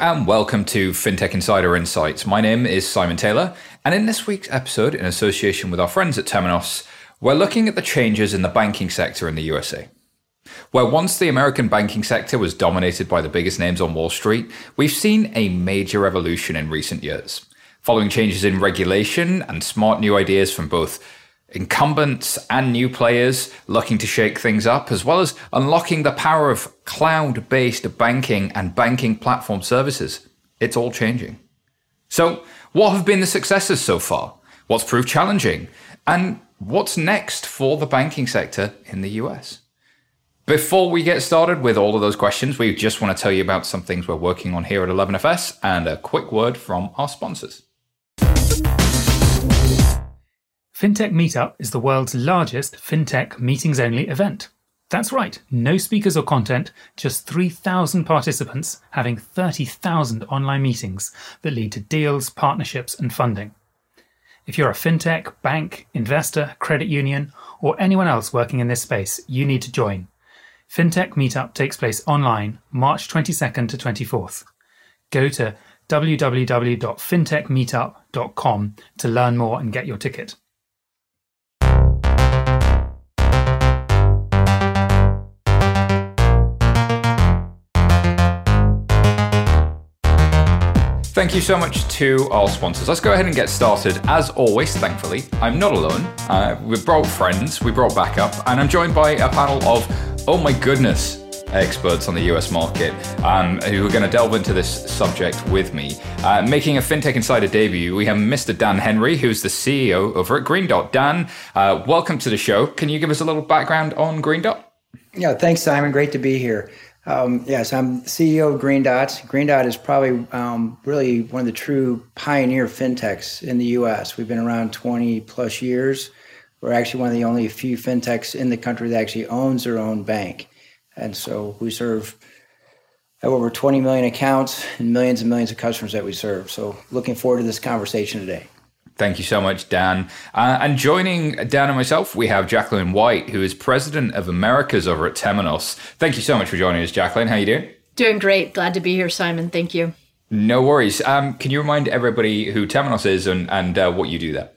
and welcome to FinTech Insider Insights. My name is Simon Taylor, and in this week's episode, in association with our friends at Temenos, we're looking at the changes in the banking sector in the USA. Where once the American banking sector was dominated by the biggest names on Wall Street, we've seen a major evolution in recent years. Following changes in regulation and smart new ideas from both incumbents and new players looking to shake things up, as well as unlocking the power of cloud based banking and banking platform services. It's all changing. So, what have been the successes so far? What's proved challenging? And what's next for the banking sector in the US? Before we get started with all of those questions, we just want to tell you about some things we're working on here at 11FS and a quick word from our sponsors. FinTech Meetup is the world's largest FinTech meetings only event. That's right, no speakers or content, just 3,000 participants having 30,000 online meetings that lead to deals, partnerships, and funding. If you're a fintech, bank, investor, credit union, or anyone else working in this space, you need to join. FinTech Meetup takes place online March 22nd to 24th. Go to www.fintechmeetup.com to learn more and get your ticket. Thank you so much to our sponsors. Let's go ahead and get started. As always, thankfully, I'm not alone. Uh, we brought friends, we brought backup, and I'm joined by a panel of, oh my goodness, experts on the US market um, who are going to delve into this subject with me. Uh, making a FinTech Insider debut, we have Mr. Dan Henry, who's the CEO over at Green Dot. Dan, uh, welcome to the show. Can you give us a little background on Green Dot? Yeah, thanks, Simon. Great to be here. Um, yes, I'm CEO of Green Dot. Green Dot is probably um, really one of the true pioneer fintechs in the U.S. We've been around 20 plus years. We're actually one of the only few fintechs in the country that actually owns their own bank, and so we serve over 20 million accounts and millions and millions of customers that we serve. So, looking forward to this conversation today. Thank you so much, Dan. Uh, and joining Dan and myself, we have Jacqueline White, who is president of Americas over at Temenos. Thank you so much for joining us, Jacqueline. How are you doing? Doing great. Glad to be here, Simon. Thank you. No worries. Um, can you remind everybody who Temenos is and, and uh, what you do there?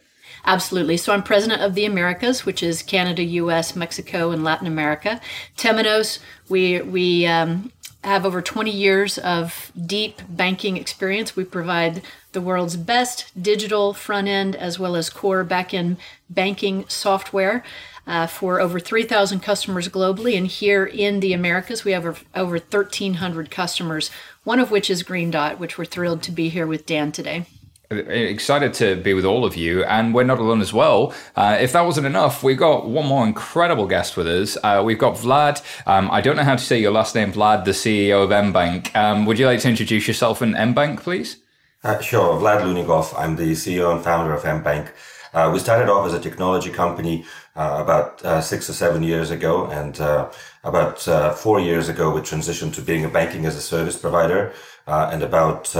Absolutely. So I'm president of the Americas, which is Canada, U.S., Mexico, and Latin America. Temenos, we we um, have over 20 years of deep banking experience. We provide the world's best digital front end as well as core back end banking software. Uh, for over 3,000 customers globally. And here in the Americas, we have over, over 1,300 customers, one of which is Green Dot, which we're thrilled to be here with Dan today. Excited to be with all of you, and we're not alone as well. Uh, if that wasn't enough, we've got one more incredible guest with us. Uh, we've got Vlad. Um, I don't know how to say your last name, Vlad, the CEO of Mbanq. Um, would you like to introduce yourself and Mbanq, please? Uh, sure, Vlad Lounegov. I'm the CEO and founder of Mbanq. Uh, we started off as a technology company uh, about uh, six or seven years ago, and uh, about uh, four years ago, we transitioned to being a banking as a service provider. Uh, and about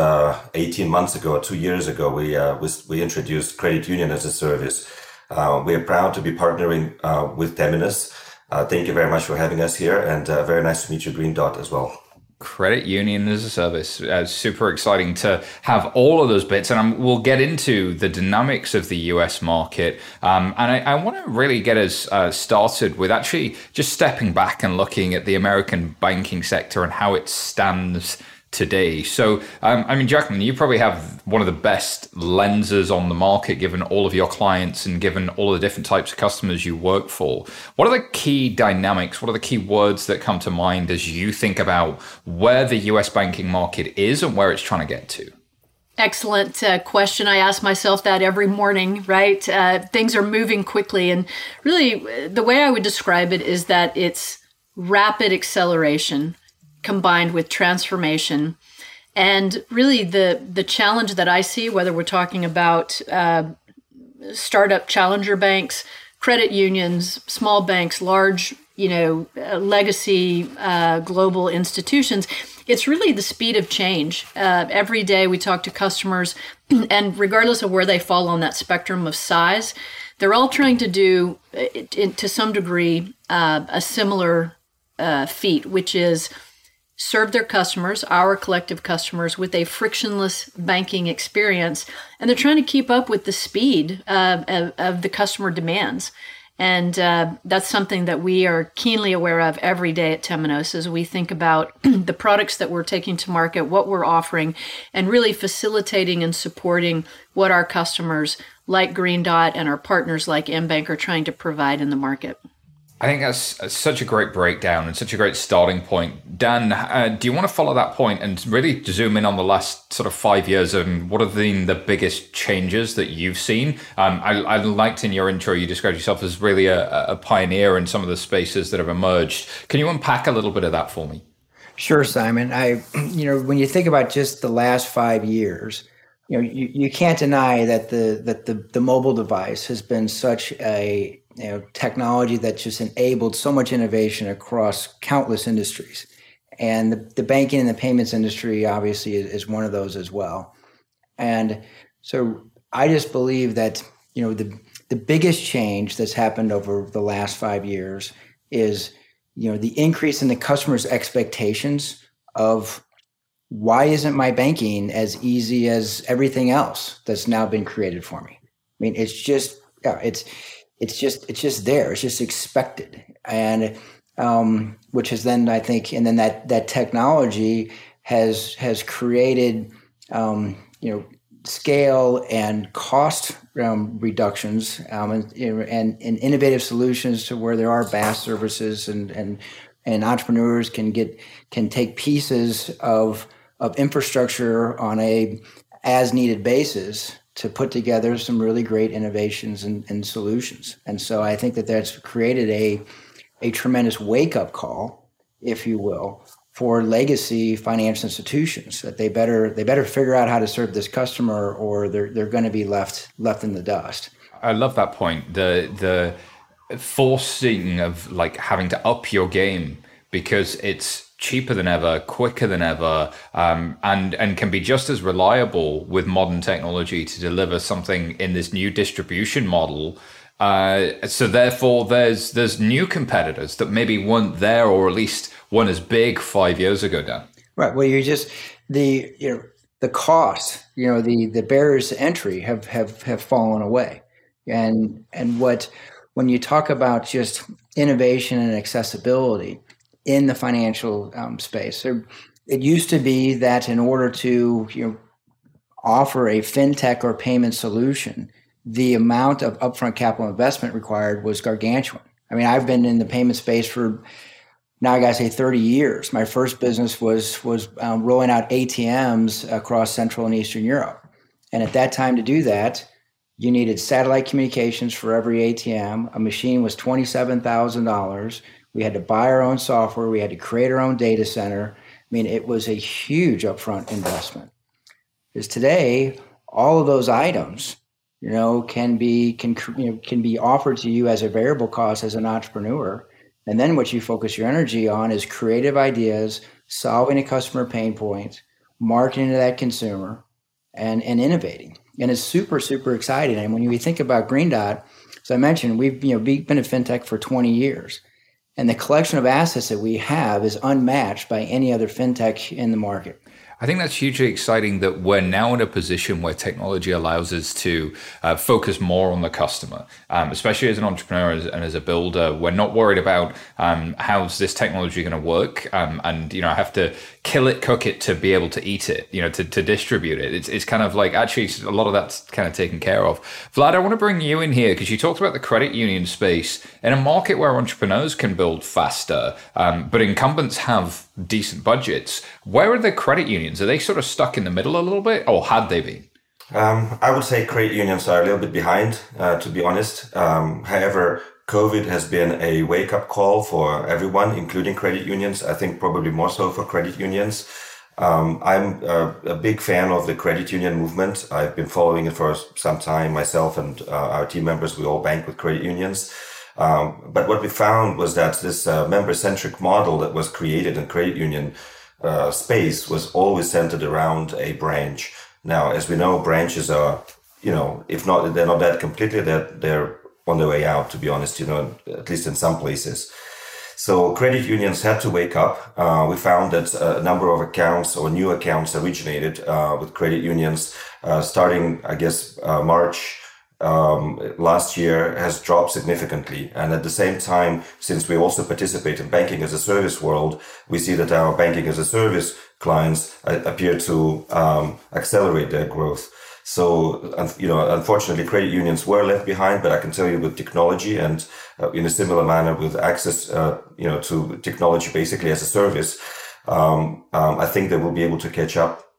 18 months ago, two years ago, we, we, we introduced credit union as a service. we are proud to be partnering with Temenos. thank you very much for having us here, and very nice to meet you, Green Dot, as well credit union as a service. Uh, super exciting to have all of those bits, and I'm, we'll get into the dynamics of the US market. Um, and I, I want to really get us uh, started with actually just stepping back and looking at the American banking sector and how it stands today. So, um, I mean, Jacqueline, you probably have one of the best lenses on the market, given all of your clients and given all the different types of customers you work for. What are the key dynamics? What are the key words that come to mind as you think about where the US banking market is and where it's trying to get to? Excellent uh, question. I ask myself that every morning, right? Uh, things are moving quickly. And really, the way I would describe it is that it's rapid acceleration combined with transformation. And really, the the challenge that I see, whether we're talking about uh, startup challenger banks, credit unions, small banks, large, you know, uh, legacy uh, global institutions, it's really the speed of change. Uh, every day we talk to customers, and regardless of where they fall on that spectrum of size, they're all trying to do, uh, to some degree, uh, a similar feat, which is serve their customers, our collective customers, with a frictionless banking experience. And they're trying to keep up with the speed uh, of, of, the customer demands. And uh, that's something that we are keenly aware of every day at Temenos as we think about the products that we're taking to market, what we're offering, and really facilitating and supporting what our customers like Green Dot and our partners like Mbanq are trying to provide in the market. I think that's such a great breakdown and such a great starting point. Dan, uh, do you want to follow that point and really zoom in on the last sort of five years and what have been the biggest changes that you've seen? Um, I, I, liked in your intro, you described yourself as really a, a pioneer in some of the spaces that have emerged. Can you unpack a little bit of that for me? Sure, Simon. I, you know, when you think about just the last five years, you know, you, you can't deny that the that the, the mobile device has been such a you know technology that just enabled so much innovation across countless industries. And the, the banking and the payments industry obviously is, is, one of those as well. And so i just believe that you know the the biggest change that's happened over the last five years is you know the increase in the customer's expectations of why isn't my banking as easy as everything else that's now been created for me? I mean it's just yeah it's it's just it's just there. It's just expected, and um, which has then I think, and then that that technology has has created um, you know scale and cost um, reductions um, and, and, and innovative solutions to where there are BaaS services and and and entrepreneurs can get can take pieces of of infrastructure on a as needed basis to put together some really great innovations and, and solutions. And so I think that that's created a, a tremendous wake up call, if you will, for legacy financial institutions that they better they better figure out how to serve this customer or they're they're going to be left left in the dust. I love that point. The the forcing of like having to up your game because it's cheaper than ever, quicker than ever, um, and and can be just as reliable with modern technology to deliver something in this new distribution model. Uh, so therefore, there's there's new competitors that maybe weren't there, or at least weren't as big five years ago. Dan, right? Well, you just the you know the cost, you know the the barriers to entry have have have fallen away, and and what when you talk about just innovation and accessibility in the financial um, space. So it used to be that in order to you know offer a fintech or payment solution, the amount of upfront capital investment required was gargantuan. I mean, I've been in the payment space for now I gotta say 30 years. My first business was was um, rolling out ATMs across Central and Eastern Europe, and at that time to do that, you needed satellite communications for every ATM. A machine was twenty seven thousand dollars. We had to buy our own software. We had to create our own data center. I mean, it was a huge upfront investment. Because today, all of those items, you know, can be can you know, can be offered to you as a variable cost as an entrepreneur. And then what you focus your energy on is creative ideas, solving a customer pain point, marketing to that consumer, and and innovating. And it's super super exciting. And when you think about Green Dot, as I mentioned, we've you know been a fintech for 20 years. And the collection of assets that we have is unmatched by any other fintech in the market. I think that's hugely exciting that we're now in a position where technology allows us to uh, focus more on the customer, um, especially as an entrepreneur and as a builder. We're not worried about um, how's this technology going to work, um, and you know I have to kill it, cook it to be able to eat it, you know, to, to distribute it. It's, it's kind of like actually a lot of that's kind of taken care of. Vlad, I want to bring you in here because you talked about the credit union space in a market where entrepreneurs can build faster, um, but incumbents have decent budgets. Where are the credit unions? Are they sort of stuck in the middle a little bit, or had they been? Um, I would say credit unions are a little bit behind, uh, to be honest. Um, however, COVID has been a wake up call for everyone, including credit unions. I think probably more so for credit unions. Um, I'm a, a, big fan of the credit union movement. I've been following it for some time myself and uh, our team members. We all bank with credit unions. Um, but what we found was that this uh, member centric model that was created in credit union uh, space was always centered around a branch. Now, as we know, branches are, you know, if not, they're not that completely, they're, they're on their way out, to be honest, you know, at least in some places. So credit unions had to wake up. Uh, we found that a number of accounts or new accounts originated uh, with credit unions uh, starting, I guess, uh, March um, last year has dropped significantly. And at the same time, since we also participate in banking as a service world, we see that our banking as a service clients uh, appear to um, accelerate their growth. So, you know, unfortunately, credit unions were left behind, but I can tell you with technology and uh, in a similar manner with access, uh, you know, to technology basically as a service, um, um, I think they will be able to catch up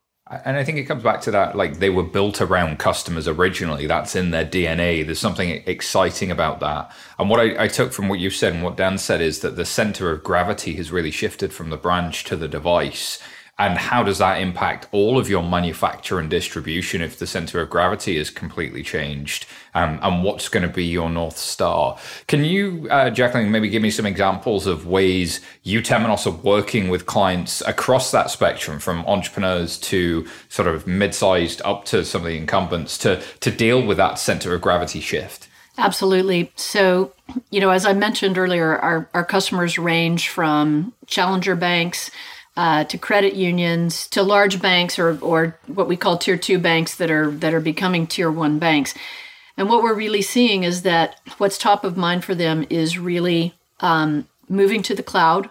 and I think it comes back to that, like they were built around customers originally. That's in their DNA. There's something exciting about that. And what I, I, took from what you said and what Dan said is that the center of gravity has really shifted from the branch to the device and how does that impact all of your manufacture and distribution if the center of gravity is completely changed um, and what's going to be your north star can you uh, jacqueline maybe give me some examples of ways you temenos are working with clients across that spectrum from entrepreneurs to sort of mid-sized up to some of the incumbents to to deal with that center of gravity shift Absolutely. So, you know, as I mentioned earlier, our, our customers range from challenger banks uh, to credit unions, to large banks or, or what we call tier two banks that are that are becoming tier one banks. And what we're really seeing is that what's top of mind for them is really um, moving to the cloud,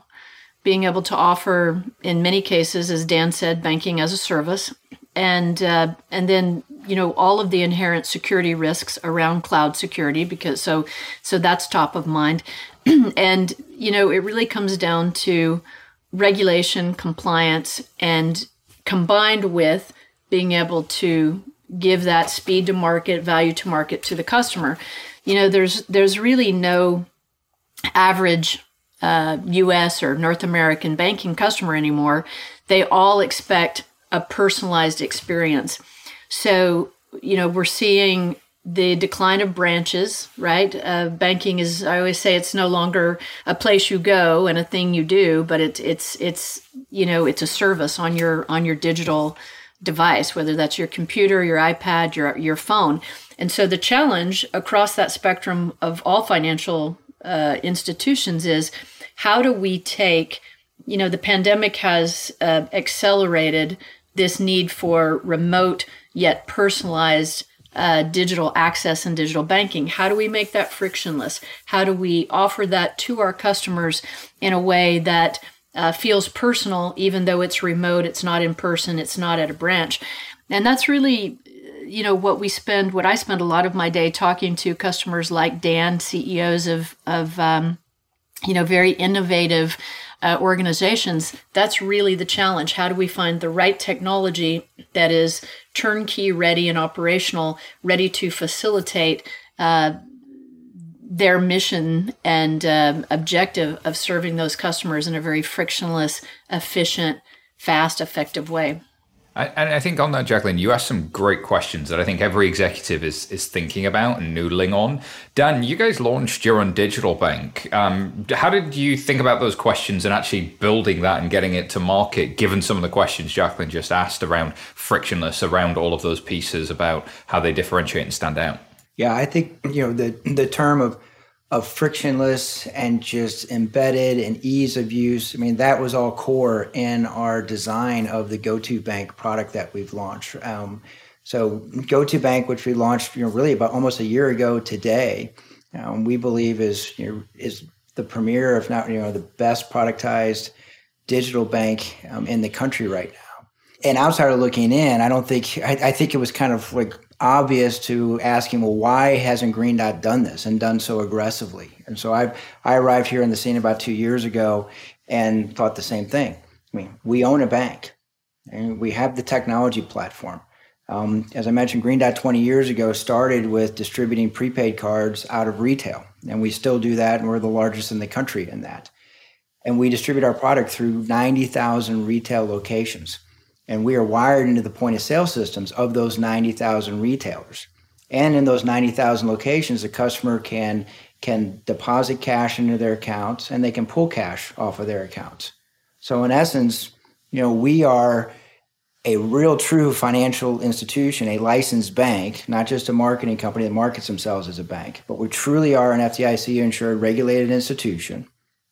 being able to offer, in many cases, as Dan said, banking as a service, and uh, and then you know all of the inherent security risks around cloud security because so so that's top of mind, and you know it really comes down to regulation, compliance, and combined with being able to give that speed to market, value to market to the customer. You know, there's there's really no average uh, U.S. or North American banking customer anymore. They all expect a personalized experience. So, you know, we're seeing the decline of branches, right? Uh, banking is, I always say, it's no longer a place you go and a thing you do, but it's it's it's you know it's a service on your on your digital device, whether that's your computer, your iPad, your your phone. And so the challenge across that spectrum of all financial uh, institutions is how do we take, you know, the pandemic has uh, accelerated this need for remote yet personalized uh, digital access and digital banking. How do we make that frictionless? How do we offer that to our customers in a way that uh, feels personal, even though it's remote, it's not in person, it's not at a branch? And that's really you know what we spend what i spend a lot of my day talking to customers like dan ceos of of um, you know very innovative uh, organizations, that's really the challenge. How do we find the right technology that is turnkey ready and operational, ready to facilitate uh, their mission and uh, objective of serving those customers in a very frictionless, efficient, fast, effective way? And I think on that, Jacqueline, you asked some great questions that I think every executive is is thinking about and noodling on. Dan, you guys launched your own digital bank. Um, how did you think about those questions and actually building that and getting it to market? Given some of the questions Jacqueline just asked around frictionless, around all of those pieces about how they differentiate and stand out. Yeah, I think you know the the term of of frictionless and just embedded and ease of use. I mean, that was all core in our design of the GO2bank product that we've launched. Um, so GO2bank, which we launched, you know, really about almost a year ago today, um, we believe is you know, is the premier, if not you know, the best productized digital bank um, in the country right now. And outsider looking in, I don't think I, I think it was kind of like obvious to asking, well, why hasn't Green Dot done this and done so aggressively? And so I I arrived here in the scene about two years ago and thought the same thing. I mean, we own a bank and we have the technology platform. Um, as I mentioned, Green Dot 20 years ago started with distributing prepaid cards out of retail, and we still do that, and we're the largest in the country in that. And we distribute our product through 90,000 retail locations. And we are wired into the point of sale systems of those 90,000 retailers. And in those 90,000 locations, the customer can, can deposit cash into their accounts and they can pull cash off of their accounts. So, in essence, you know, we are a real true financial institution, a licensed bank, not just a marketing company that markets themselves as a bank, but we truly are an FDIC insured regulated institution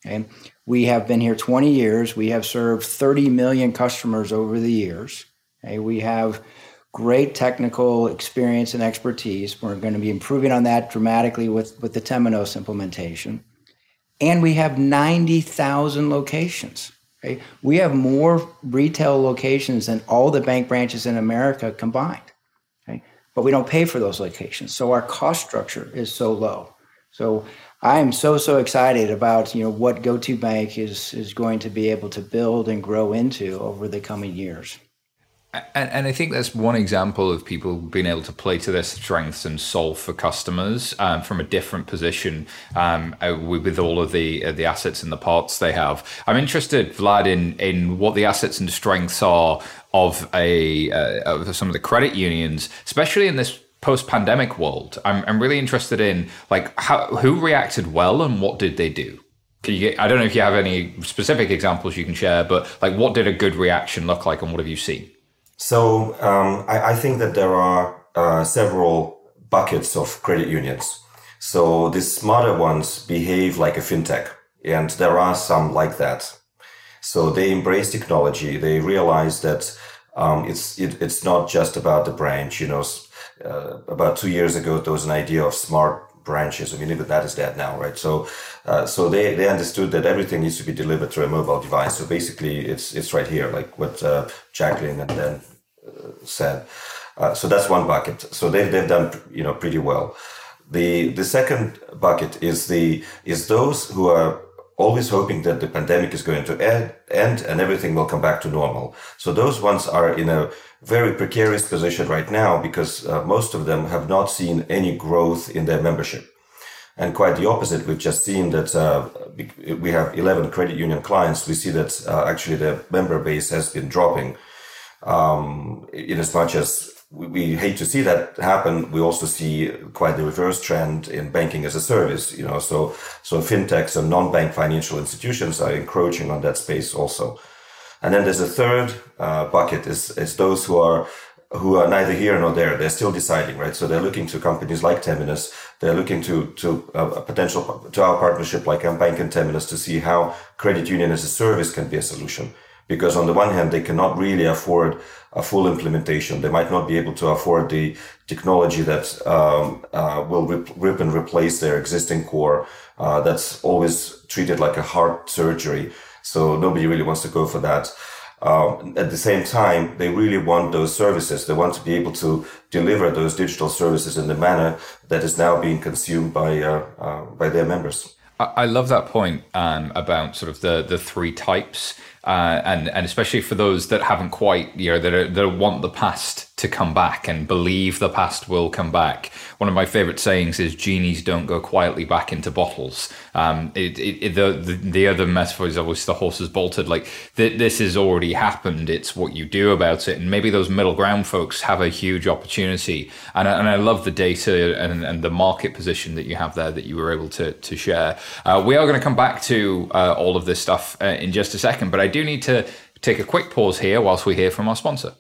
Okay? We have been here 20 years. We have served 30 million customers over the years. Okay? We have great technical experience and expertise. We're going to be improving on that dramatically with, with the Temenos implementation. And we have 90,000 locations. Okay? We have more retail locations than all the bank branches in America combined. But we don't pay for those locations. So our cost structure is so low. So I'm so so excited about you know what GO2bank is is going to be able to build and grow into over the coming years. And, and, I think that's one example of people being able to play to their strengths and solve for customers um, from a different position um, uh, with, with, all of the uh, the assets and the parts they have. I'm interested, Vlad, in in what the assets and strengths are of a uh, of some of the credit unions, especially in this post-pandemic world. I'm I'm really interested in like how who reacted well and what did they do. Get, I don't know if you have any specific examples you can share, but like what did a good reaction look like and what have you seen? So um, I, I, think that there are uh, several buckets of credit unions. So the smarter ones behave like a fintech, and there are some like that. So they embrace technology. They realize that um, it's it, it's not just about the branch. You know, uh, about two years ago there was an idea of smart branches. I mean, even that is dead now, right? So, uh, so they, they understood that everything needs to be delivered through a mobile device. So basically, it's it's right here, like what uh, Jacqueline and then uh, said. Uh, so that's one bucket. So they've they've done you know pretty well. The the second bucket is the is those who are always hoping that the pandemic is going to end, end and everything will come back to normal. So those ones are in a very precarious position right now because uh, most of them have not seen any growth in their membership. And quite the opposite. We've just seen that uh, we have 11 credit union clients. We see that uh, actually the member base has been dropping. Um, in as much as we, we, hate to see that happen, we also see quite the reverse trend in banking as a service. You know, so so fintechs and non-bank financial institutions are encroaching on that space also. And then there's a third uh, bucket is, is those who are who are neither here nor there. They're still deciding, right? So they're looking to companies like Temenos. They're looking to to uh, a potential to our partnership like Mbanq and Temenos to see how credit union as a service can be a solution. Because on the one hand, they cannot really afford a full implementation. They might not be able to afford the technology that um, uh, will rip, rip, and replace their existing core. Uh, that's always treated like a heart surgery. So nobody really wants to go for that. Um, at the same time, they really want those services. They want to be able to deliver those digital services in the manner that is now being consumed by uh, uh, by their members. I love that point um, about sort of the the three types, uh, and and especially for those that haven't quite you know that, are, that want the past to come back and believe the past will come back. One of my favorite sayings is "genies don't go quietly back into bottles." Um, it, it, the, the, the other metaphor is obviously the horse has bolted. Like th- this has already happened. It's what you do about it, and maybe those middle ground folks have a huge opportunity. And and I love the data and, and the market position that you have there that you were able to to share. Uh, we are going to come back to uh, all of this stuff uh, in just a second, but I do need to take a quick pause here whilst we hear from our sponsor.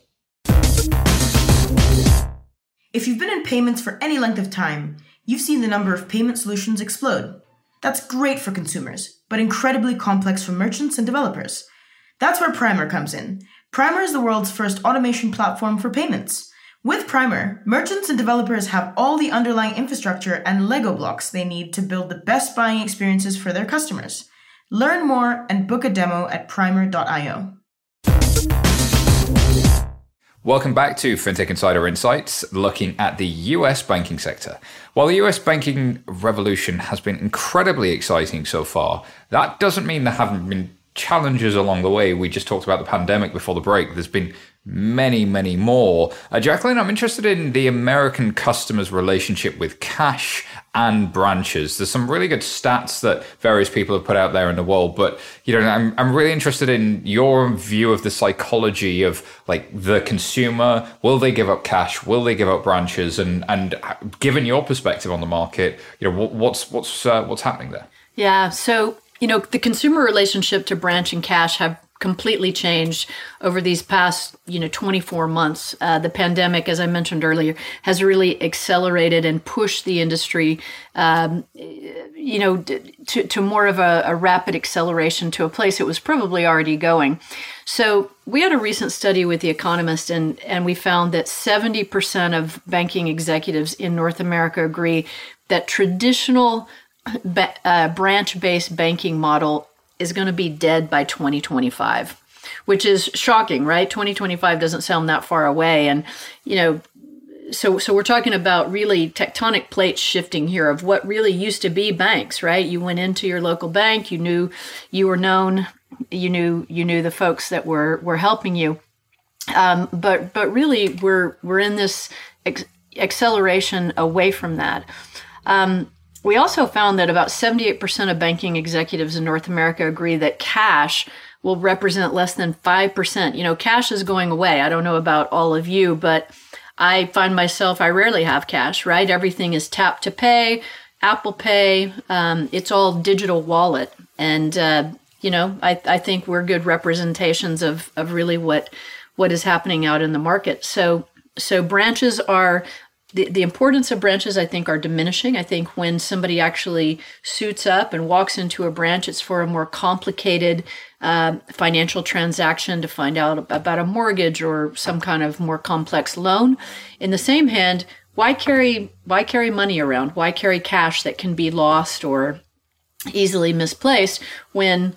If you've been in payments for any length of time, you've seen the number of payment solutions explode. That's great for consumers, but incredibly complex for merchants and developers. That's where Primer comes in. Primer is the world's first automation platform for payments. With Primer, merchants and developers have all the underlying infrastructure and Lego blocks they need to build the best buying experiences for their customers. Learn more and book a demo at primer.io. Welcome back to FinTech Insider Insights, looking at the US banking sector. While the US banking revolution has been incredibly exciting so far, that doesn't mean there haven't been challenges along the way. We just talked about the pandemic before the break. There's been many, many more. Uh, Jacqueline, I'm interested in the American customer's relationship with cash and branches. There's some really good stats that various people have put out there in the world, but you know, I'm I'm really interested in your view of the psychology of like the consumer. Will they give up cash? Will they give up branches? And and given your perspective on the market, you know, what's what's uh, what's happening there? Yeah. So you know, the consumer relationship to branch and cash have completely changed over these past you know 24 months. Uh, the pandemic as i mentioned earlier has really accelerated and pushed the industry um, you know to, to more of a, a rapid acceleration to a place it was probably already going. So we had a recent study with the economist and, and we found that 70% of banking executives in north america agree that traditional uh, branch-based banking model is going to be dead by 2025 which is shocking right? 2025 doesn't sound that far away. And you know so so we're talking about really tectonic plates shifting here of what really used to be banks right? You went into your local bank you knew you were known you knew you knew the folks that were were helping you. Um, but but really we're we're in this ex- acceleration away from that. Um, we also found that about 78% of banking executives in North America agree that cash will represent less than 5%. You know, cash is going away. I don't know about all of you, but I find myself, I rarely have cash, right? Everything is tap to pay, Apple Pay, um, it's all digital wallet. And, uh, you know, I, I think we're good representations of, of really what what is happening out in the market. So so branches are the, the importance of branches, I think, are diminishing. I think when somebody actually suits up and walks into a branch, it's for a more complicated uh, financial transaction to find out about a mortgage or some kind of more complex loan. In the same hand, why carry why carry money around? Why carry cash that can be lost or easily misplaced when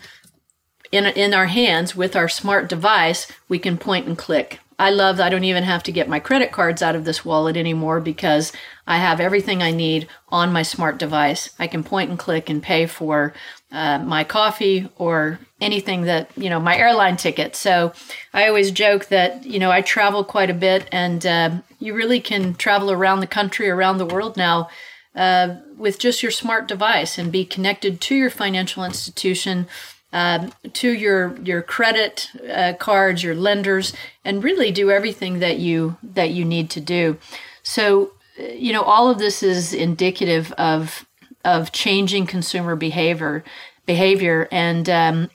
in, in our hands with our smart device we can point and click I love I don't even have to get my credit cards out of this wallet anymore because I have everything I need on my smart device. I can point and click and pay for uh, my coffee or anything that, you know, my airline ticket. So I always joke that, you know, I travel quite a bit and uh, you really can travel around the country, around the world now. Uh, with just your smart device and be connected to your financial institution um, to your your credit uh, cards, your lenders, and really do everything that you that you need to do. So, you know, all of this is indicative of of changing consumer behavior behavior, and um,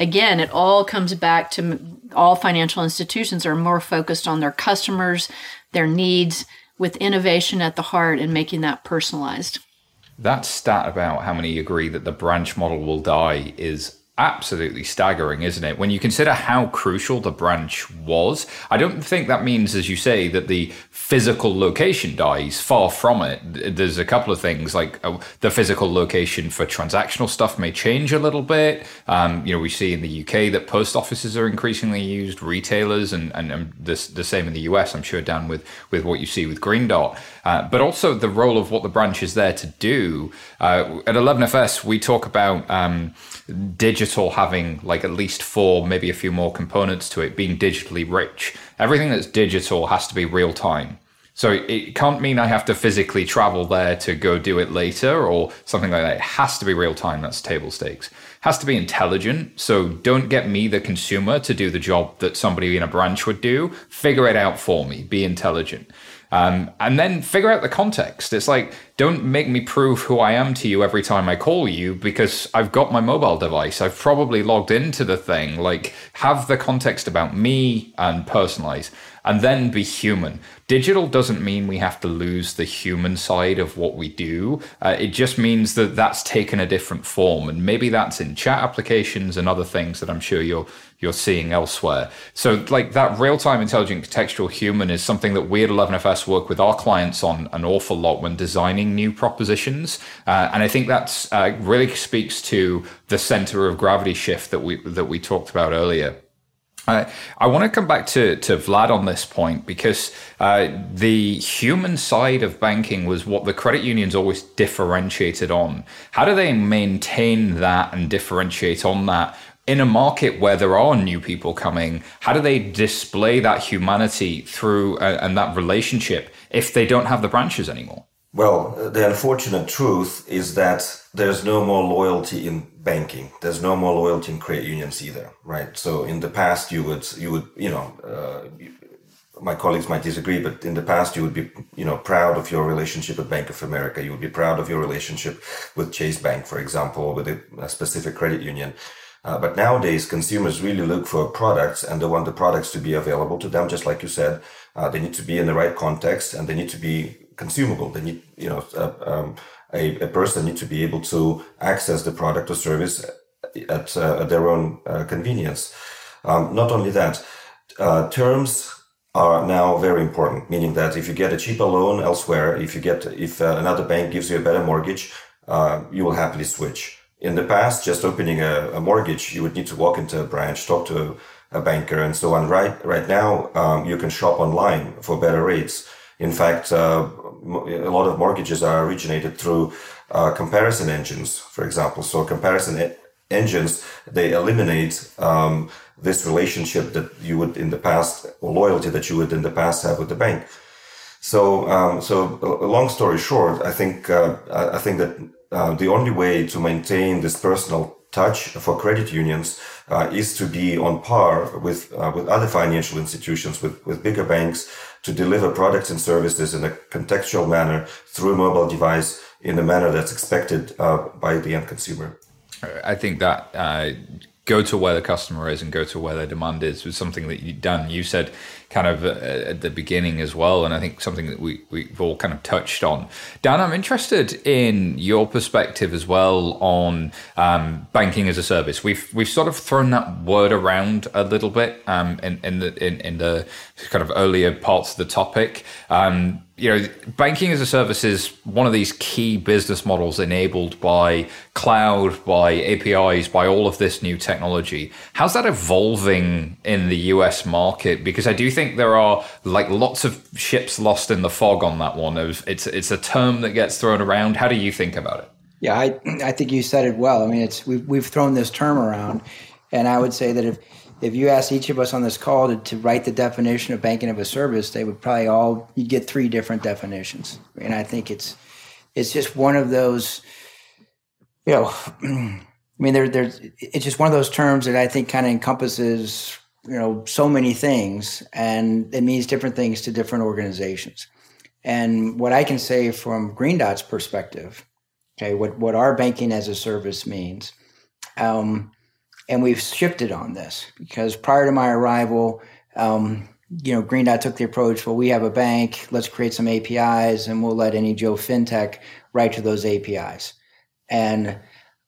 again, it all comes back to all financial institutions are more focused on their customers, their needs, with innovation at the heart and making that personalized. That stat about how many agree that the branch model will die is absolutely staggering, isn't it? When you consider how crucial the branch was, I don't think that means, as you say, that the physical location dies. Far from it. There's a couple of things like uh, the physical location for transactional stuff may change a little bit. Um, you know, we see in the UK that post offices are increasingly used, retailers, and and, and this, the same in the US. I'm sure down with with what you see with Green Dot, uh, but also the role of what the branch is there to do. Uh, at 11FS, we talk about. Um, digital having like at least four, maybe a few more components to it, being digitally rich. Everything that's digital has to be real time. So it can't mean I have to physically travel there to go do it later or something like that. It has to be real time. That's table stakes. It has to be intelligent. So don't get me, the consumer, to do the job that somebody in a branch would do. Figure it out for me. Be intelligent. Um, and then figure out the context. It's like, don't make me prove who I am to you every time I call you because I've got my mobile device. I've probably logged into the thing. Like, have the context about me and personalize and then be human. Digital doesn't mean we have to lose the human side of what we do. Uh, it just means that that's taken a different form, and maybe that's in chat applications and other things that I'm sure you're you're seeing elsewhere. So, like that real time intelligent contextual human is something that we at 11FS work with our clients on an awful lot when designing new propositions, uh, and I think that's uh, really speaks to the center of gravity shift that we that we talked about earlier. I want to come back to, to Vlad on this point because uh, the human side of banking was what the credit unions always differentiated on. How do they maintain that and differentiate on that in a market where there are new people coming? How do they display that humanity through uh, and that relationship if they don't have the branches anymore? Well, the unfortunate truth is that there's no more loyalty in banking. There's no more loyalty in credit unions either, right? So in the past, you would, you would, you know, uh, my colleagues might disagree, but in the past, you would be, you know, proud of your relationship with Bank of America. You would be proud of your relationship with Chase Bank, for example, with a, specific credit union. Uh, but nowadays, consumers really look for products and they want the products to be available to them, just like you said. Uh, they need to be in the right context and they need to be consumable. They need, you know, uh, um, a, a, person need to be able to access the product or service at, uh, at their own uh, convenience. Um, not only that, uh, terms are now very important, meaning that if you get a cheaper loan elsewhere, if you get, if another bank gives you a better mortgage, you will happily switch in the past, just opening a, a, mortgage, you would need to walk into a branch, talk to a banker, and so on. Right, right now, um, you can shop online for better rates. In fact, uh, a lot of mortgages are originated through uh, comparison engines, for example. So comparison e- engines they eliminate um, this relationship that you would in the past, or loyalty that you would in the past have with the bank. So, um, so long story short, I think uh, I think that uh, the only way to maintain this personal touch for credit unions uh, is to be on par with uh, with other financial institutions, with with bigger banks, to deliver products and services in a contextual manner through a mobile device in a manner that's expected uh, by the end consumer. I think that uh, go to where the customer is and go to where their demand is was something that you done. You said kind of uh, at the beginning as well, and I think something that we we've all kind of touched on. Dan, I'm interested in your perspective as well on um, banking as a service. We've we've sort of thrown that word around a little bit um, in in the in, in the kind of earlier parts of the topic. Um, you know, banking as a service is one of these key business models enabled by cloud, by APIs, by all of this new technology. How's that evolving in the US market? Because I do think there are like lots of ships lost in the fog on that one. It's it's a term that gets thrown around. How do you think about it? Yeah, I I think you said it well. I mean, it's we've we've thrown this term around, and I would say that if if you asked each of us on this call to, to write the definition of banking of a service, they would probably all you'd get three different definitions. And I think it's it's just one of those, you know, I mean, there there's it's just one of those terms that I think kind of encompasses you know so many things, and it means different things to different organizations. And what I can say from Green Dot's perspective, okay, what what our banking as a service means. Um, and we've shifted on this because prior to my arrival, um, you know, Green Dot took the approach. Well, we have a bank. Let's create some APIs, and we'll let any Joe FinTech write to those APIs. And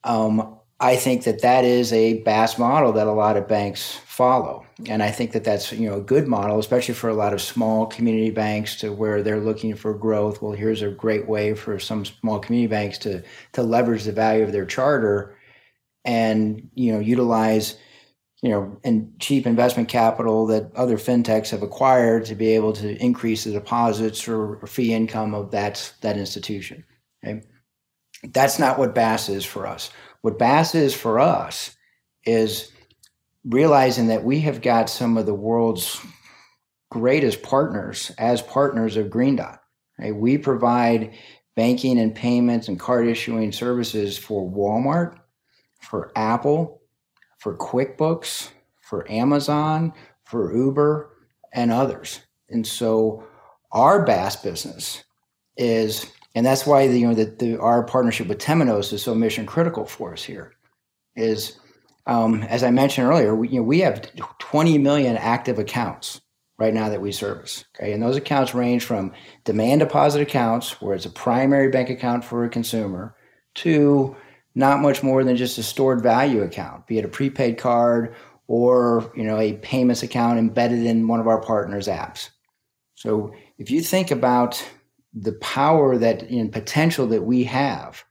um, I think that that is a BaaS model that a lot of banks follow, and I think that that's you know a good model, especially for a lot of small community banks to where they're looking for growth. Well, here's a great way for some small community banks to to leverage the value of their charter and you know utilize you know and cheap investment capital that other fintechs have acquired to be able to increase the deposits or, fee income of that that institution. Okay? That's not what BaaS is for us what BaaS is for us is realizing that we have got some of the world's greatest partners as partners of green dot right? we provide banking and payments and card issuing services for walmart for Apple, for QuickBooks, for Amazon, for Uber, and others. And so our BaaS business is, and that's why the, you know that the, our partnership with Temenos is so mission critical for us here. Is um, as I mentioned earlier, we, you know, we have 20 million active accounts right now that we service. Okay, and those accounts range from demand deposit accounts, where it's a primary bank account for a consumer, to not much more than just a stored value account, be it a prepaid card or you know a payments account embedded in one of our partners' apps. So if you think about the power that in potential that we have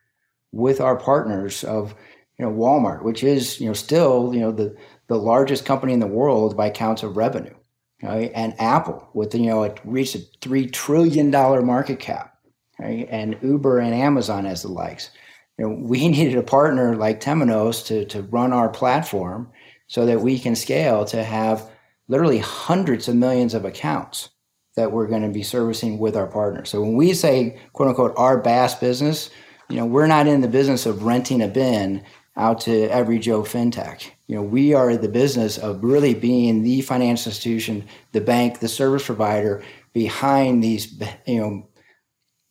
with our partners of you know Walmart, which is you know still you know the the largest company in the world by counts of revenue, right? and Apple with you know it reached a three trillion dollar market cap, right? and Uber and Amazon as the likes you know, we needed a partner like Temenos to, to run our platform so that we can scale to have literally hundreds of millions of accounts that we're going to be servicing with our partners. So when we say quote unquote our BaaS business, you know, we're not in the business of renting a bin out to every Joe FinTech. You know, we are the business of really being the financial institution, the bank, the service provider behind these, you know,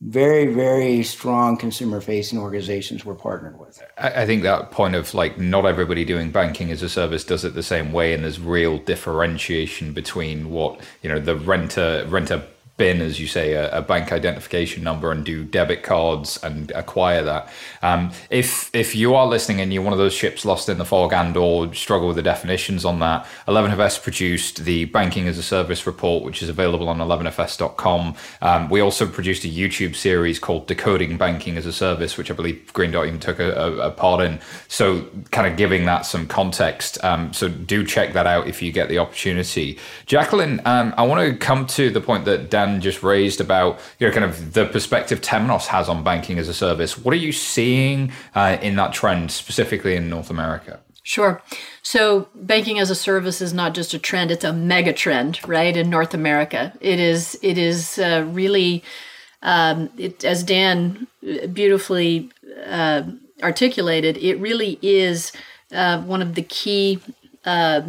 very, very strong consumer facing organizations we're partnered with. I think that point of like not everybody doing banking as a service does it the same way, and there's real differentiation between what you know the renter renter bin, as you say, a, a, bank identification number and do debit cards and acquire that. Um, if if you are listening and you're one of those ships lost in the fog and or struggle with the definitions on that, 11FS produced the Banking as a Service report, which is available on 11FS.com. Um, we also produced a YouTube series called Decoding Banking as a Service, which I believe Green Dot even took a, a, a part in. So kind of giving that some context. Um, so do check that out if you get the opportunity. Jacqueline, um, I want to come to the point that Dan Dan just raised about you know kind of the perspective Temenos has on banking as a service. What are you seeing uh, in that trend specifically in North America? Sure. So banking as a service is not just a trend; it's a mega trend, right? In North America, it is. It is uh, really, um, it, as Dan beautifully uh, articulated, it really is uh, one of the key uh,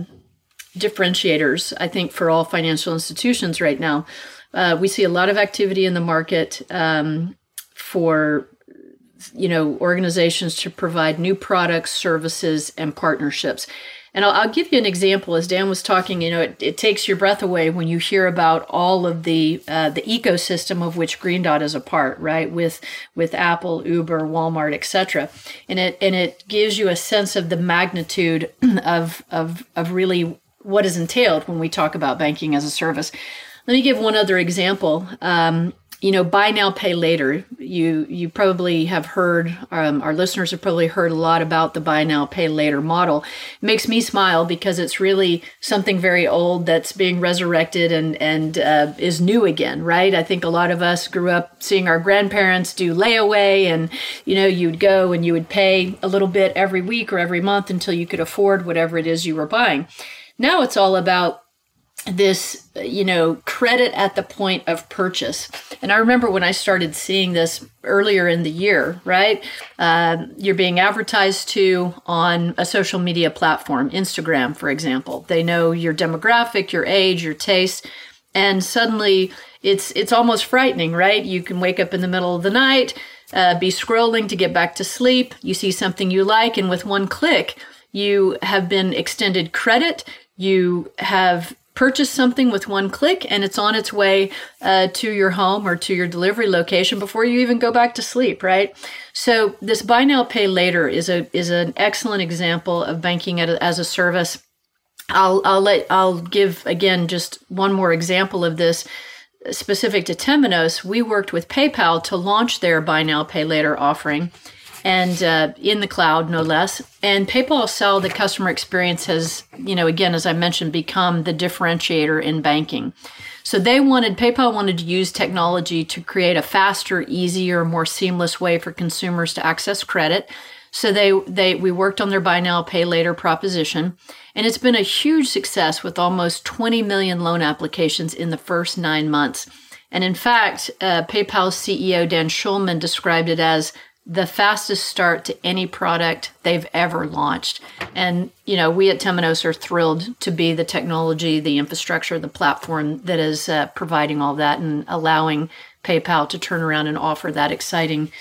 differentiators, I think, for all financial institutions right now. Uh, we see a lot of activity in the market um, for you know organizations to provide new products, services, and partnerships. And I'll, I'll, give you an example. As Dan was talking, you know, it, it, takes your breath away when you hear about all of the uh, the ecosystem of which Green Dot is a part, right? With with Apple, Uber, Walmart, etc. And it and it gives you a sense of the magnitude of of of really what is entailed when we talk about banking as a service. Let me give one other example. Um, you know, buy now, pay later. You you probably have heard. Um, our listeners have probably heard a lot about the buy now, pay later model. It makes me smile because it's really something very old that's being resurrected and and uh, is new again, right? I think a lot of us grew up seeing our grandparents do layaway, and you know, you'd go and you would pay a little bit every week or every month until you could afford whatever it is you were buying. Now it's all about this you know credit at the point of purchase. And i remember when i started seeing this earlier in the year right uh, you're being advertised to on a social media platform instagram for example. They know your demographic your age your taste and suddenly it's it's almost frightening right? You can wake up in the middle of the night uh, be scrolling to get back to sleep. You see something you like and with one click you have been extended credit. You have purchase something with one click and it's on its way uh, to your home or to your delivery location before you even go back to sleep right? So this buy now pay later is a is an excellent example of banking as a service. I'll i'll let i'll give again just one more example of this. Specific to temenos we worked with paypal to launch their buy now pay later offering and uh, in the cloud, no less. And PayPal Sell, the customer experience has, you know, again, as I mentioned, become the differentiator in banking. So they wanted, PayPal wanted to use technology to create a faster, easier, more seamless way for consumers to access credit. So they, they we worked on their buy now, pay later proposition. And it's been a huge success with almost 20 million loan applications in the first nine months. And in fact, uh, PayPal's CEO Dan Schulman described it as the fastest start to any product they've ever launched. And, you know, we at Temenos are thrilled to be the technology, the infrastructure, the platform that is uh, providing all that and allowing PayPal to turn around and offer that exciting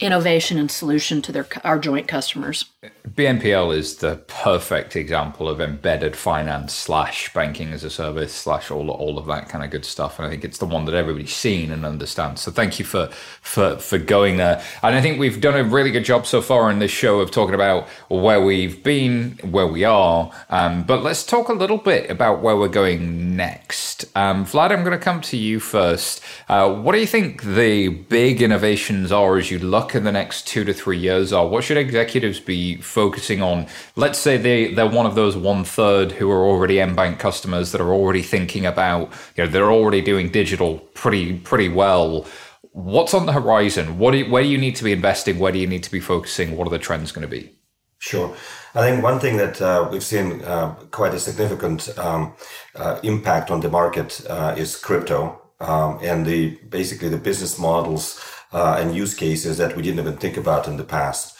innovation and solution to their our joint customers. BNPL is the perfect example of embedded finance slash banking as a service slash all all of that kind of good stuff, and I think it's the one that everybody's seen and understands. So thank you for for for going there, and I think we've done a really good job so far in this show of talking about where we've been, where we are, um, but let's talk a little bit about where we're going next. Um, Vlad, I'm going to come to you first. Uh, what do you think the big innovations are as you look in the next two to three years? Are what should executives be focusing on? Let's say they they're one of those one third who are already Mbanq customers that are already thinking about you know they're already doing digital pretty pretty well. What's on the horizon? What do you, where do you need to be investing? Where do you need to be focusing? What are the trends going to be? Sure. I think one thing that uh, we've seen uh, quite a significant um, uh, impact on the market uh, is crypto um, and the basically the business models uh, and use cases that we didn't even think about in the past.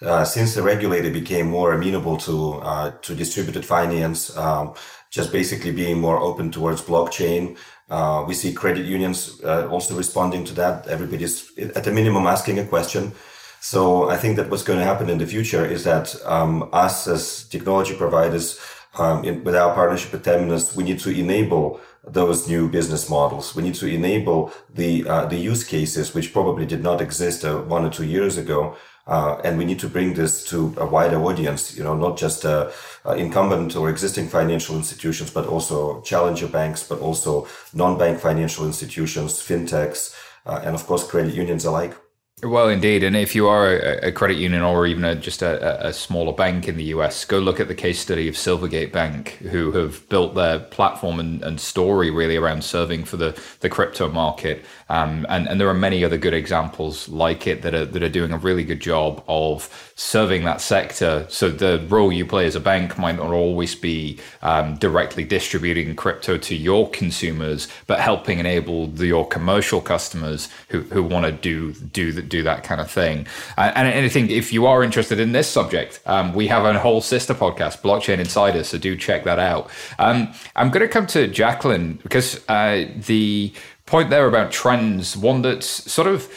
Uh, since the regulator became more amenable to uh, to distributed finance, um, just basically being more open towards blockchain, Uh, we see credit unions uh, also responding to that. Everybody's at the minimum asking a question. So I think that what's going to happen in the future is that um, us as technology providers, um, in, with our partnership with Temenos, we need to enable those new business models. We need to enable the uh, the use cases which probably did not exist one or two years ago. Uh, and we need to bring this to a wider audience, you know, not just uh, uh, incumbent or existing financial institutions, but also challenger banks, but also non-bank financial institutions, fintechs, uh, and of course, credit unions alike. Well, indeed. And if you are a, a credit union or even a, just a, a, smaller bank in the US, go look at the case study of Silvergate Bank, who have built their platform and, and story really around serving for the, the crypto market. Um, and, and there are many other good examples like it that are, that are doing a really good job of serving that sector. So the role you play as a bank might not always be um, directly distributing crypto to your consumers, but helping enable the, your commercial customers who, who want to do, do the, do that kind of thing. And, and I think if you are interested in this subject, um, we have a whole sister podcast, Blockchain Insider, so do check that out. Um, I'm going to come to Jacqueline because uh, the point there about trends, one that's sort of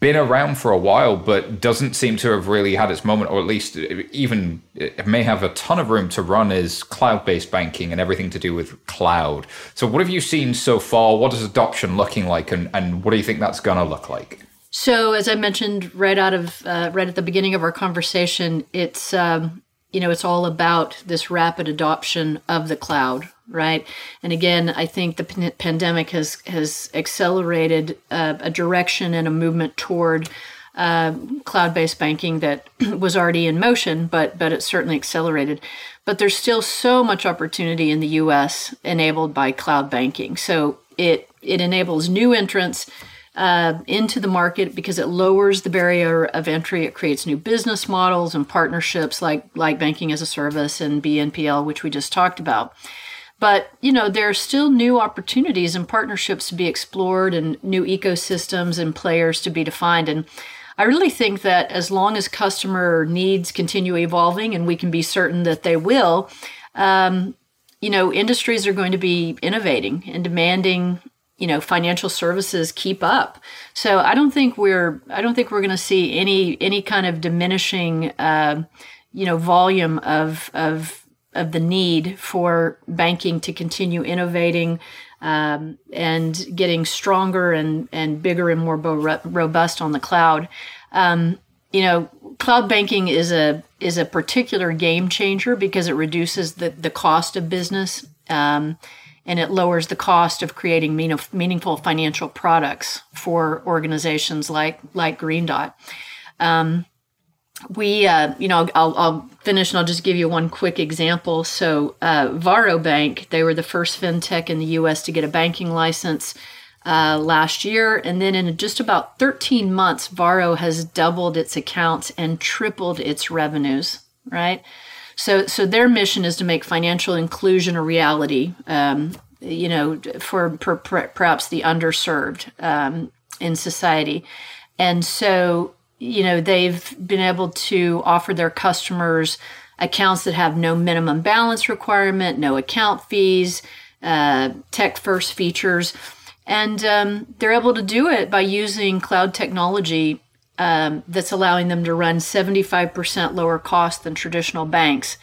been around for a while, but doesn't seem to have really had its moment, or at least even it may have a ton of room to run, is cloud based banking and everything to do with cloud. So, what have you seen so far? What is adoption looking like, and, and what do you think that's going to look like? So, as I mentioned right out of uh, right at the beginning of our conversation, it's um, you know it's all about this rapid adoption of the cloud, right? And again, I think the p- pandemic has has accelerated uh, a direction and a movement toward uh, cloud-based banking that was already in motion, but but it certainly accelerated. But there's still so much opportunity in the U.S. enabled by cloud banking. So it it enables new entrants uh, into the market because it lowers the barrier of entry. It creates new business models and partnerships like like banking as a service and BNPL, which we just talked about. But you know there are still new opportunities and partnerships to be explored, and new ecosystems and players to be defined. And I really think that as long as customer needs continue evolving, and we can be certain that they will, um, you know, industries are going to be innovating and demanding you know financial services keep up. So i don't think we're i don't think we're going to see any any kind of diminishing uh, you know volume of of of the need for banking to continue innovating um, and getting stronger and and bigger and more bo- robust on the cloud. Um, you know cloud banking is a is a particular game changer because it reduces the the cost of business. Um, and it lowers the cost of creating meaningful financial products for organizations like like Green Dot. Um, we, uh, you know, I'll, I'll, finish and I'll just give you one quick example. So, uh, Varo Bank, they were the first fintech in the U.S. to get a banking license uh, last year, and then in just about 13 months, Varo has doubled its accounts and tripled its revenues. Right. So, so their mission is to make financial inclusion a reality. Um, you know, for, perhaps the underserved um, in society, and so you know they've been able to offer their customers accounts that have no minimum balance requirement, no account fees, uh, tech first features. And um, they're able to do it by using cloud technology um, that's allowing them to run 75% lower cost than traditional banks.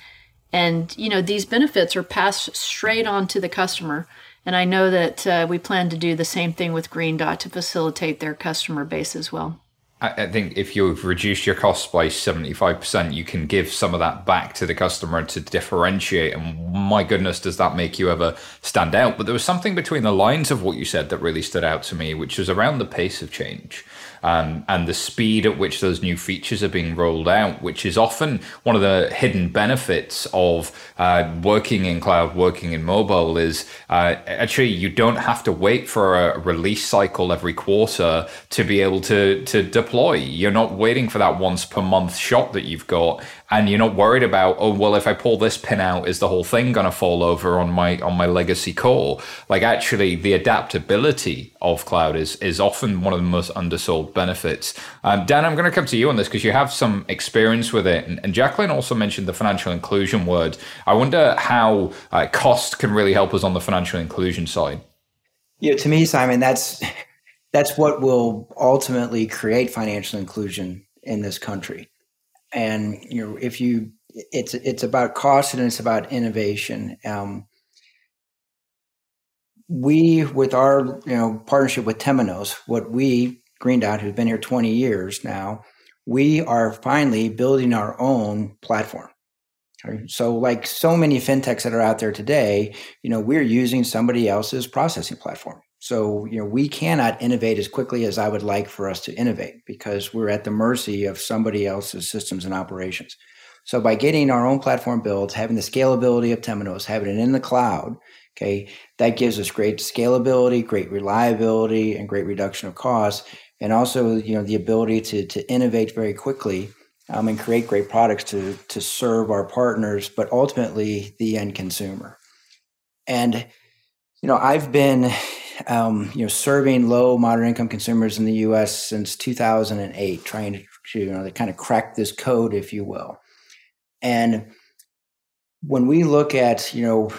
And, you know, these benefits are passed straight on to the customer. And I know that uh, we plan to do the same thing with Green Dot to facilitate their customer base as well. I think if you've reduced your costs by 75%, you can give some of that back to the customer to differentiate. And my goodness, does that make you ever stand out? But there was something between the lines of what you said that really stood out to me, which was around the pace of change um, and the speed at which those new features are being rolled out, which is often one of the hidden benefits of uh, working in cloud, working in mobile, is uh, actually you don't have to wait for a release cycle every quarter to be able to to deploy. You're not waiting for that once per month shot that you've got and you're not worried about oh well if i pull this pin out is the whole thing going to fall over on my on my legacy core? Like actually the adaptability of cloud is is often one of the most undersold benefits. Um, dan i'm going to come to you on this because you have some experience with it. And, and, jacqueline also mentioned the financial inclusion word. I wonder how uh, cost can really help us on the financial inclusion side. Know, to me, Simon, that's that's what will ultimately create financial inclusion in this country. And you know, if you, it's it's about cost and it's about innovation. Um, we, with our you know partnership with Temenos, what we Green Dot, who's been here 20 years now, we are finally building our own platform. So, like so many fintechs that are out there today, you know, we're using somebody else's processing platform. So, you know, we cannot innovate as quickly as I would like for us to innovate because we're at the mercy of somebody else's systems and operations. So, by getting our own platform built, having the scalability of Temenos, having it in the cloud, okay, that gives us great scalability, great reliability, and great reduction of costs, and also, you know, the ability to to innovate very quickly um, and create great products to to serve our partners, but ultimately the end consumer. And you know, I've been um, you know serving low moderate income consumers in the U.S. since 2008, trying to, you know to kind of crack this code, if you will. And when we look at you know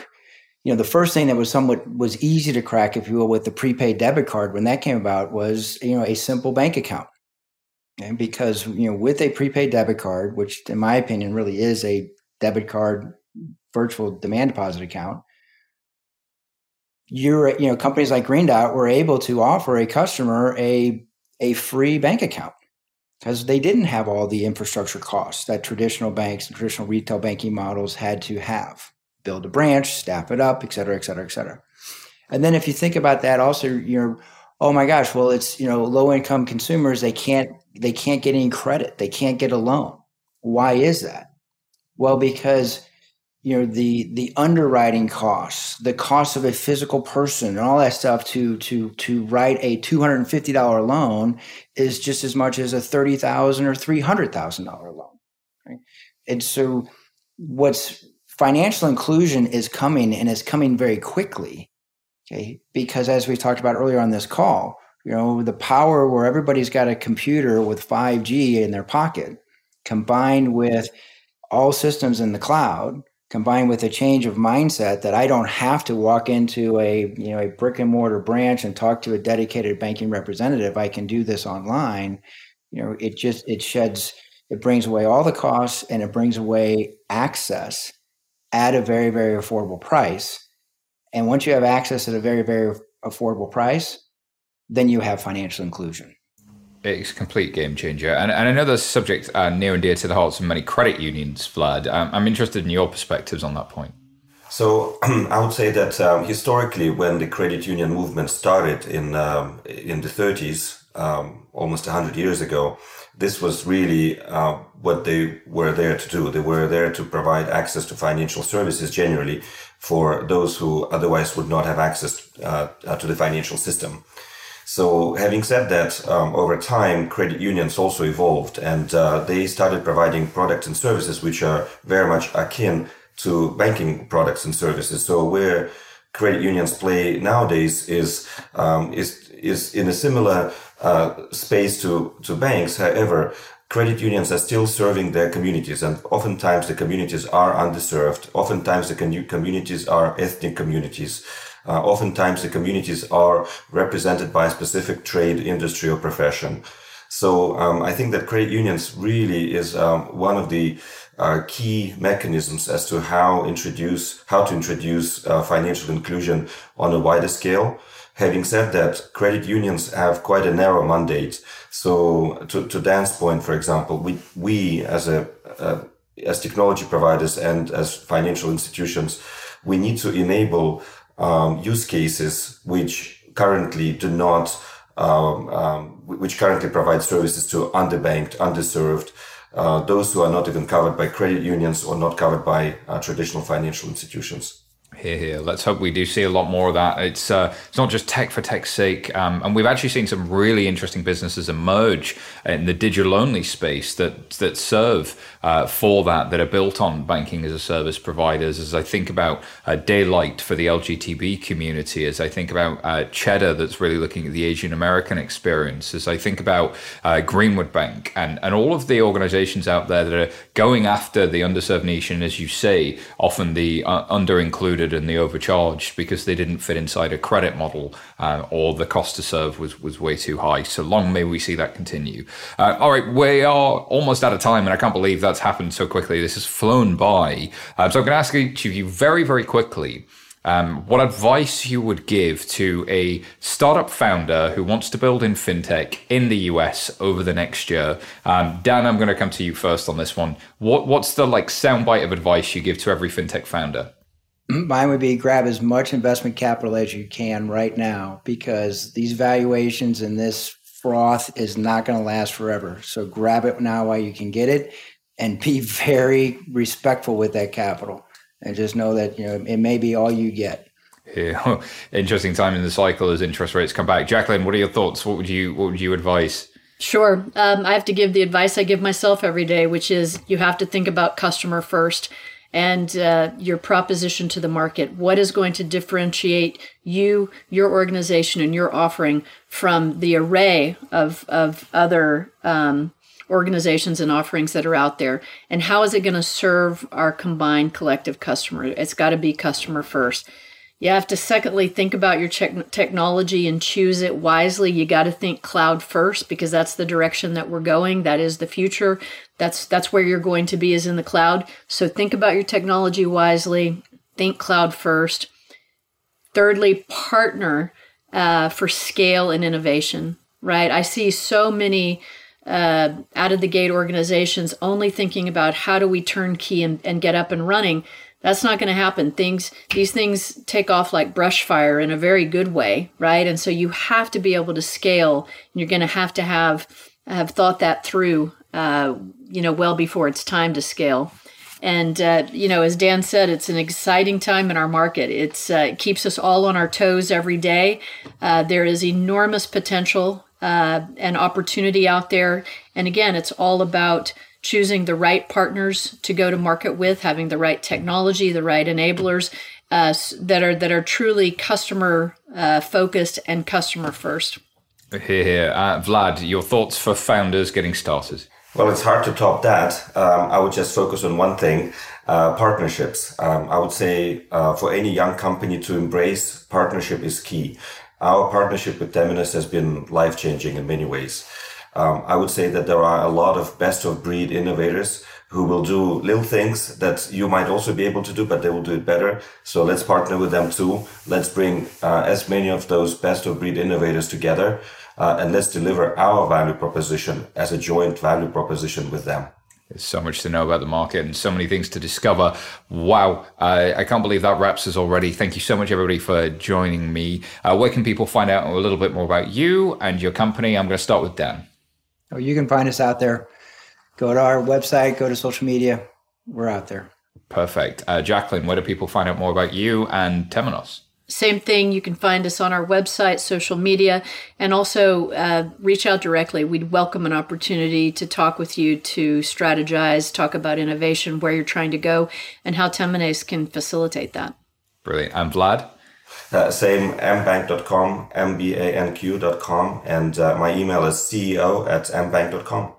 you know the first thing that was somewhat was easy to crack if you will with the prepaid debit card when that came about was you know a simple bank account and because you know, with a prepaid debit card, which in my opinion really is a debit card virtual demand deposit account, you're you know companies like Green Dot were able to offer a customer a a free bank account because they didn't have all the infrastructure costs that traditional banks and traditional retail banking models had to have build a branch staff it up et cetera et cetera et cetera and then if you think about that also you're oh my gosh well it's you know low income consumers they can't they can't get any credit. They can't get a loan. Why is that? Well, because you know the the underwriting costs, the cost of a physical person, and all that stuff to to to write a two hundred and fifty dollar loan is just as much as a thirty thousand or three hundred thousand dollar loan. Right? And so, what's financial inclusion is coming, and is coming very quickly. Okay, because as we talked about earlier on this call, you know the power where everybody's got a computer with 5g in their pocket combined with all systems in the cloud combined with a change of mindset that i don't have to walk into a you know a brick and mortar branch and talk to a dedicated banking representative. I can do this online. You know it just it sheds it brings away all the costs and it brings away access at a very very affordable price. And once you have access at a very very affordable price then you have financial inclusion. It's a complete game changer. And, and this subject uh, near and dear to the hearts of many credit unions, Vlad. Um, I'm interested in your perspectives on that point. So I would say that um, historically, when the credit union movement started in um, in the 30s, um, almost 100 years ago, this was really uh, what they were there to do. They were there to provide access to financial services generally for those who otherwise would not have access uh, to the financial system. So, having said that, um, over time, credit unions also evolved and uh, they started providing products and services which are very much akin to banking products and services. So, where credit unions play nowadays is um, is is in a similar uh, space to to banks. However, credit unions are still serving their communities, and oftentimes the communities are underserved. Oftentimes the communities are ethnic communities. Uh, oftentimes the communities are represented by a specific trade, industry, or profession. So um, I think that credit unions really is um, one of the uh, key mechanisms as to how introduce how to introduce uh, financial inclusion on a wider scale. Having said that, credit unions have quite a narrow mandate. So to, to Dan's point, for example, we we as a uh, as technology providers and as financial institutions, we need to enable um, use cases which currently do not, um, um, which currently provide services to underbanked, underserved, uh, those who are not even covered by credit unions or not covered by uh, traditional financial institutions. Here, here. Let's hope we do see a lot more of that. It's uh, it's not just tech for tech's sake, um, and we've actually seen some really interesting businesses emerge in the digital only space that that serve uh, for that that are built on banking as a service providers. As I think about uh, Daylight for the LGTB community, as I think about uh, Cheddar that's really looking at the Asian American experience, as I think about uh, Greenwood Bank and and all of the organizations out there that are going after the underserved nation, as you say, often the uh, under included excluded and they overcharged because they didn't fit inside a credit model uh, or the cost to serve was, was way too high. So long may we see that continue. Uh, all right, we are almost out of time, and I can't believe that's happened so quickly. This has flown by. Uh, so I'm going to ask each of you very, very quickly um, what advice you would give to a startup founder who wants to build in fintech in the US over the next year? Um, Dan, I'm going to come to you first on this one. What what's the like soundbite of advice you give to every fintech founder? Mine would be grab as much investment capital as you can right now because these valuations and this froth is not going to last forever. So grab it now while you can get it and be very respectful with that capital and just know that you know it may be all you get. Yeah. Interesting time in the cycle as interest rates come back. Jacqueline, what are your thoughts? What would you what would you advise? Sure. Um, I have to give the advice I give myself every day, which is you have to think about customer first and uh, your proposition to the market. What is going to differentiate you, your organization, and your offering from the array of, of other um, organizations and offerings that are out there? And how is it going to serve our combined collective customer? It's got to be customer first you have to secondly think about your technology and choose it wisely. You got to think cloud first because that's the direction that we're going. That is the future. That's that's where you're going to be is in the cloud. So think about your technology wisely. Think cloud first. Thirdly partner uh, for scale and innovation right? I see so many uh, out of the gate organizations only thinking about how do we turnkey and, and get up and running that's not going to happen. Things these things take off like brush fire in a very good way right? And so you have to be able to scale. And you're going to have to have have thought that through uh, you know well before it's time to scale. And uh, you know as dan said it's an exciting time in our market. It's uh, it keeps us all on our toes every day. Uh, there is enormous potential uh, an opportunity out there. And again, it's all about choosing the right partners to go to market with, having the right technology, the right enablers uh, that are that are truly customer uh, focused and customer first. Here, here, uh, Vlad, your thoughts for founders getting started. Well, it's hard to top that. Um, I would just focus on one thing uh, partnerships. Um, I would say uh, for any young company to embrace partnership is key. Our partnership with Temenos has been life changing in many ways. Um, I would say that there are a lot of best of breed innovators who will do little things that you might also be able to do, but they will do it better. So let's partner with them too. Let's bring uh, as many of those best of breed innovators together uh, and let's deliver our value proposition as a joint value proposition with them. There's so much to know about the market and so many things to discover. Wow. I can't believe that wraps us already. Thank you so much, everybody, for joining me. Uh, where can people find out a little bit more about you and your company? I'm going to start with Dan. Oh, you can find us out there. Go to our website, go to social media. We're out there. Perfect. Uh, Jacqueline, where do people find out more about you and Temenos? Same thing, you can find us on our website, social media, and also uh, reach out directly. We'd welcome an opportunity to talk with you to strategize, talk about innovation, where you're trying to go, and how Temenos can facilitate that. Brilliant. And Vlad? Uh, same mbanq.com, mbanq.com, and uh, my email is ceo at mbanq.com.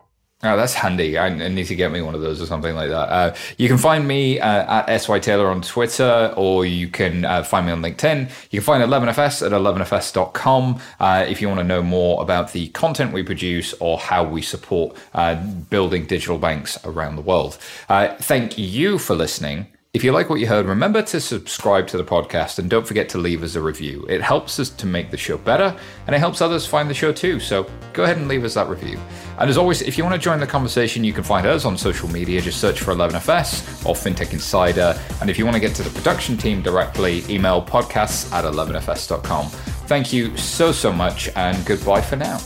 Oh, that's handy. I, need to get me one of those or something like that. Uh, you can find me uh, at SY Taylor on Twitter, or you can uh, find me on LinkedIn. You can find 11FS at 11FS.com uh, if you want to know more about the content we produce or how we support uh, building digital banks around the world. Uh, thank you for listening. If you like what you heard, remember to subscribe to the podcast and don't forget to leave us a review. It helps us to make the show better and it helps others find the show too. So go ahead and leave us that review. And as always, if you want to join the conversation, you can find us on social media. Just search for 11FS or FinTech Insider. And if you want to get to the production team directly, email podcasts at 11fs.com. Thank you so, so much and goodbye for now.